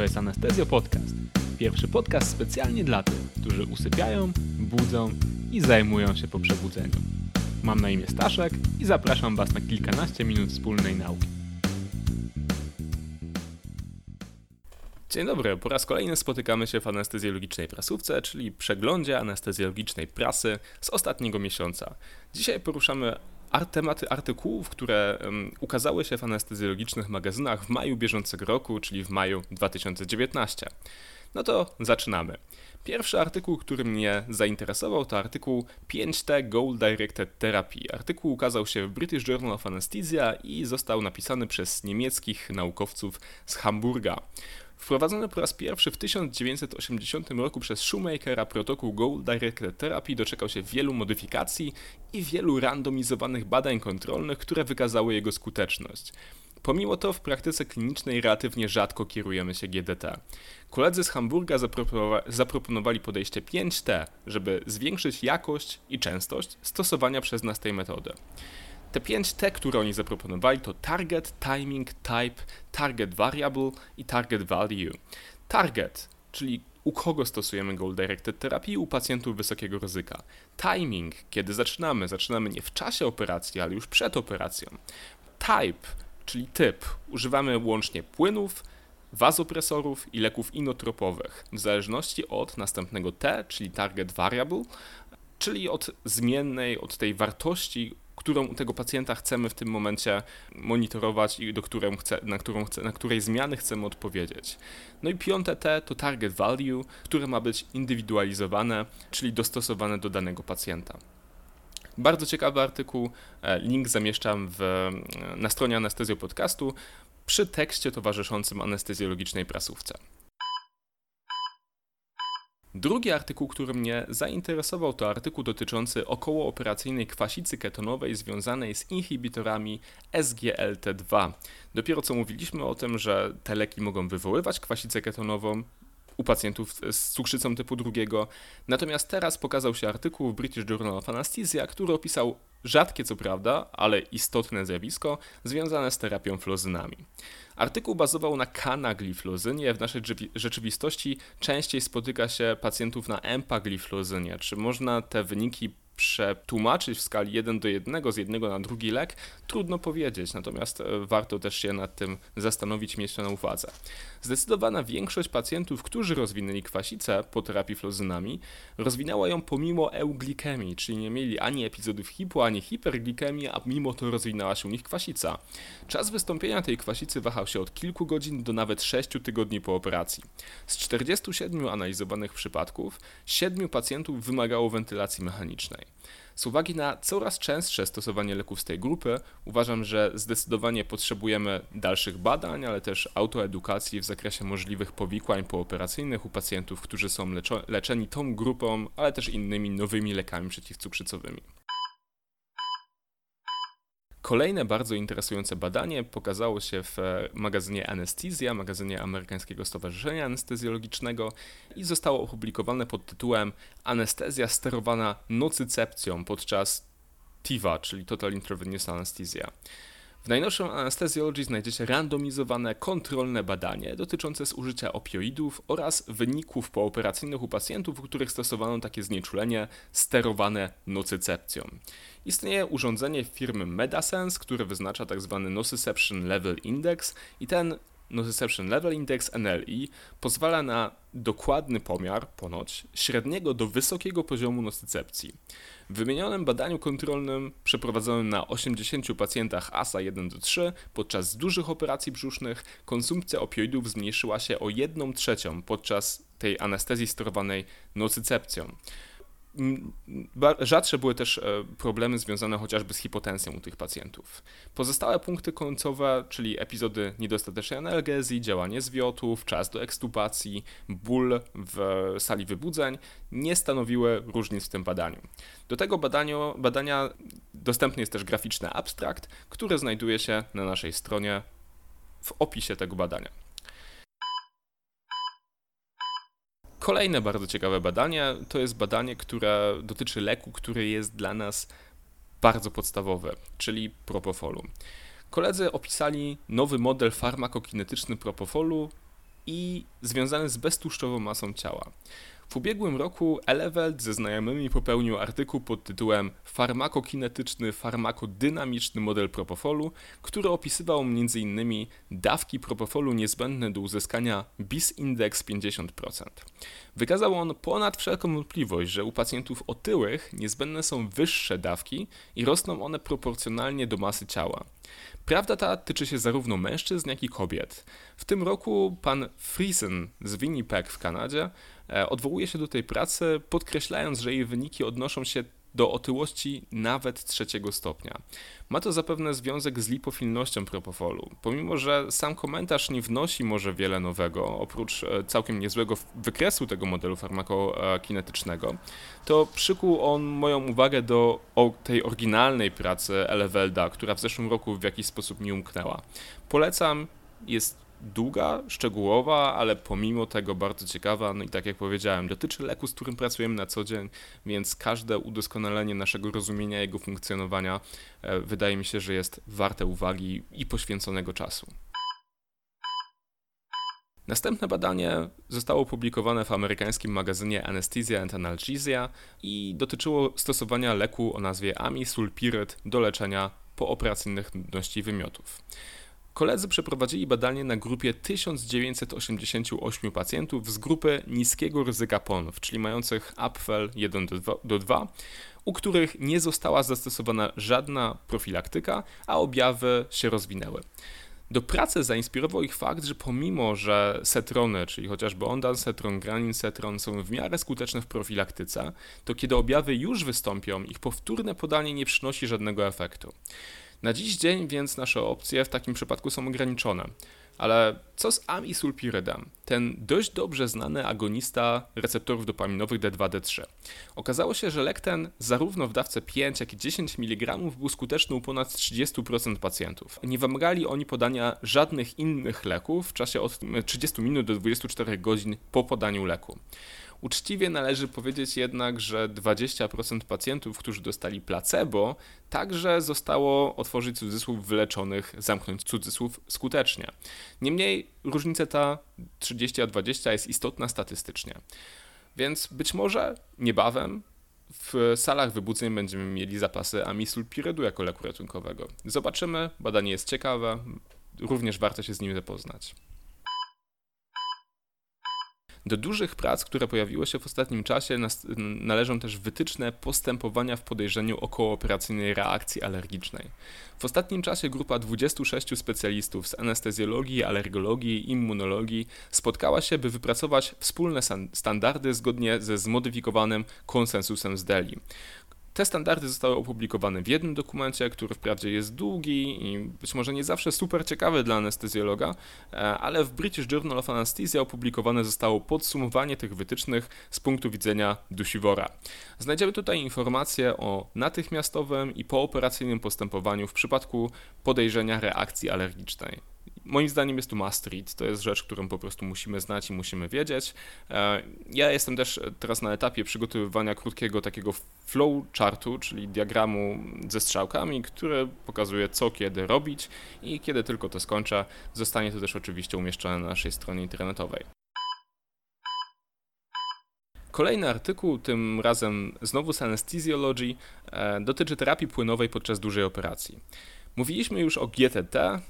To jest Anestezjo Podcast. Pierwszy podcast specjalnie dla tych, którzy usypiają, budzą i zajmują się po przebudzeniu. Mam na imię Staszek i zapraszam Was na kilkanaście minut wspólnej nauki. Dzień dobry, po raz kolejny spotykamy się w anestezjologicznej prasówce, czyli przeglądzie anestezjologicznej prasy z ostatniego miesiąca. Dzisiaj poruszamy tematy artykułów, które ukazały się w anestezjologicznych magazynach w maju bieżącego roku, czyli w maju 2019. No to zaczynamy. Pierwszy artykuł, który mnie zainteresował, to artykuł 5T Goal Directed Therapy. Artykuł ukazał się w British Journal of Anesthesia i został napisany przez niemieckich naukowców z Hamburga. Wprowadzony po raz pierwszy w 1980 roku przez Shoemakera protokół Goal Directed Therapy doczekał się wielu modyfikacji i wielu randomizowanych badań kontrolnych, które wykazały jego skuteczność. Pomimo to w praktyce klinicznej relatywnie rzadko kierujemy się GDT. Koledzy z Hamburga zaproponowali podejście 5T, żeby zwiększyć jakość i częstość stosowania przez nas tej metody. Te 5 T, które oni zaproponowali, to target, timing, type, target variable i target value. Target, czyli u kogo stosujemy Goal Directed Therapy? U pacjentów wysokiego ryzyka. Timing, kiedy zaczynamy, zaczynamy nie w czasie operacji, ale już przed operacją. Type, czyli typ, używamy łącznie płynów, wazopresorów i leków inotropowych, w zależności od następnego T, czyli target variable, czyli od zmiennej, od tej wartości, którą tego pacjenta chcemy w tym momencie monitorować i do którą chce, na, którą chce, na której zmiany chcemy odpowiedzieć. No i piąte T to target value, które ma być indywidualizowane, czyli dostosowane do danego pacjenta. Bardzo ciekawy artykuł, e, link zamieszczam w, na stronie Anestezjo Podcastu przy tekście towarzyszącym anestezjologicznej prasówce. Drugi artykuł, który mnie zainteresował, to artykuł dotyczący okołooperacyjnej kwasicy ketonowej związanej z inhibitorami SGLT2. Dopiero co mówiliśmy o tym, że te leki mogą wywoływać kwasicę ketonową, u pacjentów z cukrzycą typu drugiego. Natomiast teraz pokazał się artykuł w British Journal of Anesthesia, który opisał rzadkie co prawda, ale istotne zjawisko związane z terapią flozynami. Artykuł bazował na kanagliflozynie, w naszej rzeczywistości częściej spotyka się pacjentów na empagliflozynie. Czy można te wyniki przetłumaczyć w skali 1 do 1 z jednego na drugi lek, trudno powiedzieć, natomiast e, warto też się nad tym zastanowić, mieć to na uwadze. Zdecydowana większość pacjentów, którzy rozwinęli kwasicę po terapii flozynami, rozwinęła ją pomimo euglikemii, czyli nie mieli ani epizodów hipo, ani hiperglikemii, a mimo to rozwinęła się u nich kwasica. Czas wystąpienia tej kwasicy wahał się od kilku godzin do nawet 6 tygodni po operacji. Z 47 analizowanych przypadków, 7 pacjentów wymagało wentylacji mechanicznej. Z uwagi na coraz częstsze stosowanie leków z tej grupy, uważam, że zdecydowanie potrzebujemy dalszych badań, ale też autoedukacji w zakresie możliwych powikłań pooperacyjnych u pacjentów, którzy są leczeni tą grupą, ale też innymi nowymi lekami przeciwcukrzycowymi. Kolejne bardzo interesujące badanie pokazało się w magazynie Anesthesia, magazynie Amerykańskiego Stowarzyszenia Anestezjologicznego i zostało opublikowane pod tytułem Anestezja sterowana nocycepcją podczas TIVA, czyli Total Intravenous Anesthesia. W najnowszym Anesthesiology znajdziecie randomizowane, kontrolne badanie dotyczące zużycia opioidów oraz wyników pooperacyjnych u pacjentów, u których stosowano takie znieczulenie sterowane nocycepcją. Istnieje urządzenie firmy Medasense, które wyznacza tzw. Tak Nociception Level Index i ten Nociception Level Index NLI pozwala na dokładny pomiar, ponoć, średniego do wysokiego poziomu nocycepcji. W wymienionym badaniu kontrolnym przeprowadzonym na 80 pacjentach ASA 1-3 podczas dużych operacji brzusznych konsumpcja opioidów zmniejszyła się o 1 trzecią podczas tej anestezji sterowanej nocycepcją. Rzadsze były też e, problemy związane chociażby z hipotensją u tych pacjentów. Pozostałe punkty końcowe, czyli epizody niedostatecznej analgezji, działanie zwiotów, czas do ekstubacji, ból w sali wybudzeń, nie stanowiły różnic w tym badaniu. Do tego badaniu, badania dostępny jest też graficzny abstrakt, który znajduje się na naszej stronie w opisie tego badania. Kolejne bardzo ciekawe badanie to jest badanie, które dotyczy leku, który jest dla nas bardzo podstawowy, czyli propofolu. Koledzy opisali nowy model farmakokinetyczny propofolu i związany z beztłuszczową masą ciała. W ubiegłym roku Eleveld ze znajomymi popełnił artykuł pod tytułem Farmakokinetyczny, farmakodynamiczny model propofolu, który opisywał m.in. dawki propofolu niezbędne do uzyskania BIS index 50%. Wykazał on ponad wszelką wątpliwość, że u pacjentów otyłych niezbędne są wyższe dawki i rosną one proporcjonalnie do masy ciała. Prawda ta tyczy się zarówno mężczyzn, jak i kobiet. W tym roku pan Friesen z Winnipeg w Kanadzie odwołuje się do tej pracy, podkreślając, że jej wyniki odnoszą się do otyłości nawet trzeciego stopnia. Ma to zapewne związek z lipofilnością propofolu. Pomimo, że sam komentarz nie wnosi może wiele nowego, oprócz e, całkiem niezłego wykresu tego modelu farmakokinetycznego, to przykuł on moją uwagę do tej oryginalnej pracy Elevelda, która w zeszłym roku w jakiś sposób mi umknęła. Polecam, jest długa, szczegółowa, ale pomimo tego bardzo ciekawa. No i tak jak powiedziałem, dotyczy leku, z którym pracujemy na co dzień, więc każde udoskonalenie naszego rozumienia jego funkcjonowania e, wydaje mi się, że jest warte uwagi i poświęconego czasu. Następne badanie zostało opublikowane w amerykańskim magazynie Anesthesia and Analgesia i dotyczyło stosowania leku o nazwie amisulpiryt do leczenia pooperacyjnych nudności wymiotów. Koledzy przeprowadzili badanie na grupie 1988 pacjentów z grupy niskiego ryzyka PONW, czyli mających APFEL 1 do 2, u których nie została zastosowana żadna profilaktyka, a objawy się rozwinęły. Do pracy zainspirował ich fakt, że pomimo, że setrony, czyli chociażby ondansetron, graninsetron są w miarę skuteczne w profilaktyce, to kiedy objawy już wystąpią, ich powtórne podanie nie przynosi żadnego efektu. Na dziś dzień więc nasze opcje w takim przypadku są ograniczone. Ale co z amisulpirydem? Ten dość dobrze znany agonista receptorów dopaminowych D2-D3. Okazało się, że lek ten zarówno w dawce 5, jak i 10 mg był skuteczny u ponad 30% pacjentów. Nie wymagali oni podania żadnych innych leków w czasie od 30 minut do 24 godzin po podaniu leku. Uczciwie należy powiedzieć jednak, że 20% pacjentów, którzy dostali placebo, także zostało, otworzyć cudzysłów, wyleczonych, zamknąć cudzysłów, skutecznie. Niemniej różnica ta 30 a 20 jest istotna statystycznie. Więc być może niebawem w salach wybudzeń będziemy mieli zapasy amisulpirydu jako leku ratunkowego. Zobaczymy, badanie jest ciekawe, również warto się z nim zapoznać. Do dużych prac, które pojawiły się w ostatnim czasie, należą też wytyczne postępowania w podejrzeniu okołooperacyjnej reakcji alergicznej. W ostatnim czasie grupa 26 specjalistów z anestezjologii, alergologii i immunologii spotkała się, by wypracować wspólne standardy zgodnie ze zmodyfikowanym konsensusem z Delhi. Te standardy zostały opublikowane w jednym dokumencie, który wprawdzie jest długi i być może nie zawsze super ciekawy dla anestezjologa, e, ale w British Journal of Anesthesia opublikowane zostało podsumowanie tych wytycznych z punktu widzenia Dusiwora. Znajdziemy tutaj informacje o natychmiastowym i pooperacyjnym postępowaniu w przypadku podejrzenia reakcji alergicznej. Moim zdaniem jest to must read, to jest rzecz, którą po prostu musimy znać i musimy wiedzieć. E, ja jestem też teraz na etapie przygotowywania krótkiego takiego flow chartu, czyli diagramu ze strzałkami, który pokazuje co kiedy robić i kiedy tylko to skończę, zostanie to też oczywiście umieszczone na naszej stronie internetowej. Kolejny artykuł, tym razem znowu z Anesthesiology, e, dotyczy terapii płynowej podczas dużej operacji. Mówiliśmy już o GTT, e,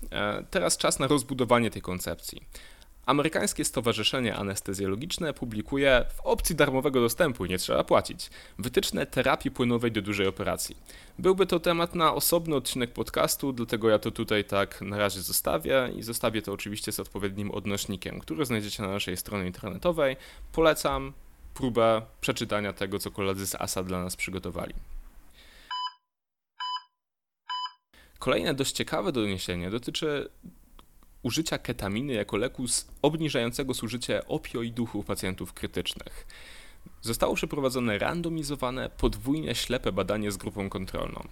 teraz czas na rozbudowanie tej koncepcji. Amerykańskie Stowarzyszenie Anestezjologiczne publikuje w opcji darmowego dostępu, nie trzeba płacić, wytyczne terapii płynowej do dużej operacji. Byłby to temat na osobny odcinek podcastu, dlatego ja to tutaj tak na razie zostawię i zostawię to oczywiście z odpowiednim odnośnikiem, który znajdziecie na naszej stronie internetowej. Polecam próbę przeczytania tego, co koledzy z ASA dla nas przygotowali. Kolejne dość ciekawe doniesienie dotyczy użycia ketaminy jako leku obniżającego zużycie opioidów u pacjentów krytycznych. Zostało przeprowadzone randomizowane, podwójnie ślepe badanie z grupą kontrolną.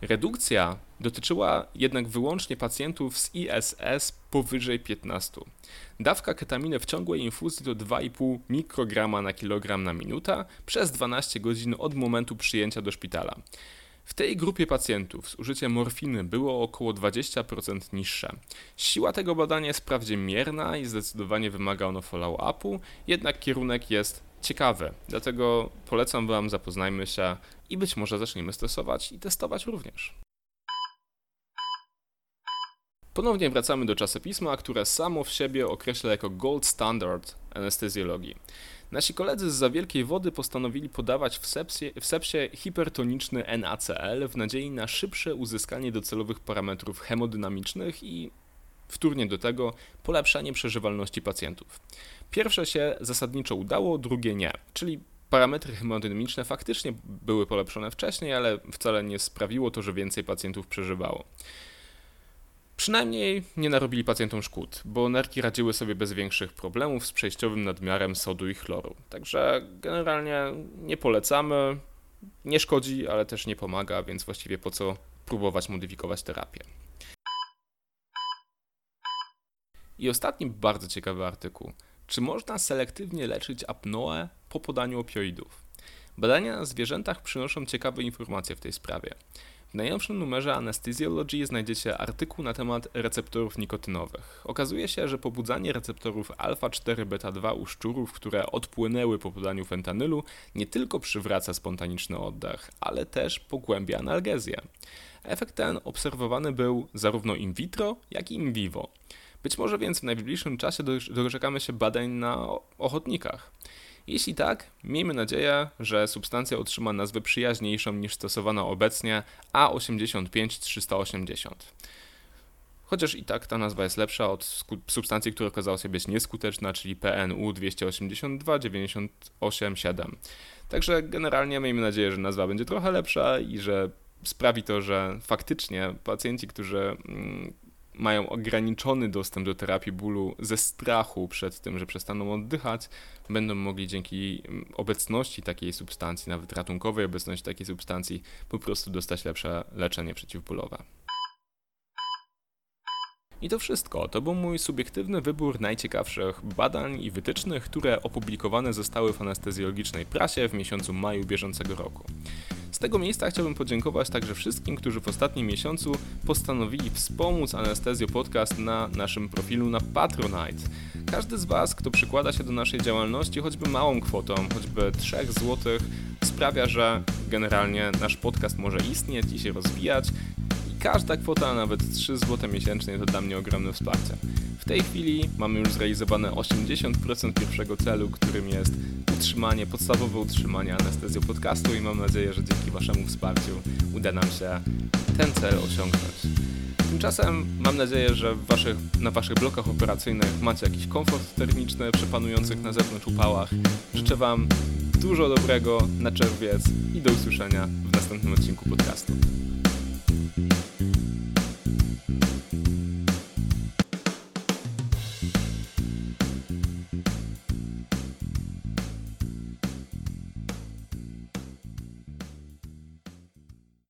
Redukcja dotyczyła jednak wyłącznie pacjentów z ISS powyżej 15. Dawka ketaminy w ciągłej infuzji to 2,5 mikrograma na kilogram na minutę przez 12 godzin od momentu przyjęcia do szpitala. W tej grupie pacjentów zużycie morfiny było około 20% niższe. Siła tego badania jest wprawdzie mierna i zdecydowanie wymaga ono follow-upu, jednak kierunek jest ciekawy. Dlatego polecam Wam, zapoznajmy się i być może zaczniemy stosować i testować również. Ponownie wracamy do czasopisma, które samo w siebie określa jako gold standard anestezjologii. Nasi koledzy z za wielkiej wody postanowili podawać w sepsie, w sepsie hipertoniczny NaCl w nadziei na szybsze uzyskanie docelowych parametrów hemodynamicznych i wtórnie do tego polepszanie przeżywalności pacjentów. Pierwsze się zasadniczo udało, drugie nie, czyli parametry hemodynamiczne faktycznie były polepszone wcześniej, ale wcale nie sprawiło to, że więcej pacjentów przeżywało. Przynajmniej nie narobili pacjentom szkód, bo nerki radziły sobie bez większych problemów z przejściowym nadmiarem sodu i chloru. Także generalnie nie polecamy, nie szkodzi, ale też nie pomaga, więc właściwie po co próbować modyfikować terapię. I ostatni bardzo ciekawy artykuł. Czy można selektywnie leczyć apnoe po podaniu opioidów? Badania na zwierzętach przynoszą ciekawe informacje w tej sprawie. W najnowszym numerze Anesthesiology znajdziecie artykuł na temat receptorów nikotynowych. Okazuje się, że pobudzanie receptorów alfa-4 beta-2 u szczurów, które odpłynęły po podaniu fentanylu, nie tylko przywraca spontaniczny oddech, ale też pogłębia analgezję. Efekt ten obserwowany był zarówno in vitro, jak i in vivo. Być może więc w najbliższym czasie doczekamy się badań na ochotnikach. Jeśli tak, miejmy nadzieję, że substancja otrzyma nazwę przyjaźniejszą niż stosowana obecnie A85380. Chociaż i tak ta nazwa jest lepsza od substancji, która okazała się być nieskuteczna, czyli PNU 282 987. Także generalnie miejmy nadzieję, że nazwa będzie trochę lepsza i że sprawi to, że faktycznie pacjenci, którzy mm, mają ograniczony dostęp do terapii bólu ze strachu przed tym, że przestaną oddychać, będą mogli dzięki mm, obecności takiej substancji, nawet ratunkowej obecności takiej substancji, po prostu dostać lepsze leczenie przeciwbólowe. I to wszystko. To był mój subiektywny wybór najciekawszych badań i wytycznych, które opublikowane zostały w anestezjologicznej prasie w miesiącu maju bieżącego roku. Tego miejsca chciałbym podziękować także wszystkim, którzy w ostatnim miesiącu postanowili wspomóc Anestezjo Podcast na naszym profilu na Patronite. Każdy z Was, kto przykłada się do naszej działalności choćby małą kwotą, choćby 3 zł, sprawia, że generalnie nasz podcast może istnieć i się rozwijać każda kwota, nawet 3 zł miesięcznie, to dla mnie ogromne wsparcie. W tej chwili mamy już zrealizowane 80% pierwszego celu, którym jest utrzymanie, podstawowe utrzymanie anestezją podcastu i mam nadzieję, że dzięki Waszemu wsparciu uda nam się ten cel osiągnąć. Tymczasem mam nadzieję, że waszych, na Waszych blokach operacyjnych macie jakiś komfort termiczny przy panujących na zewnątrz upałach. Życzę Wam dużo dobrego na czerwiec i do usłyszenia w następnym odcinku podcastu.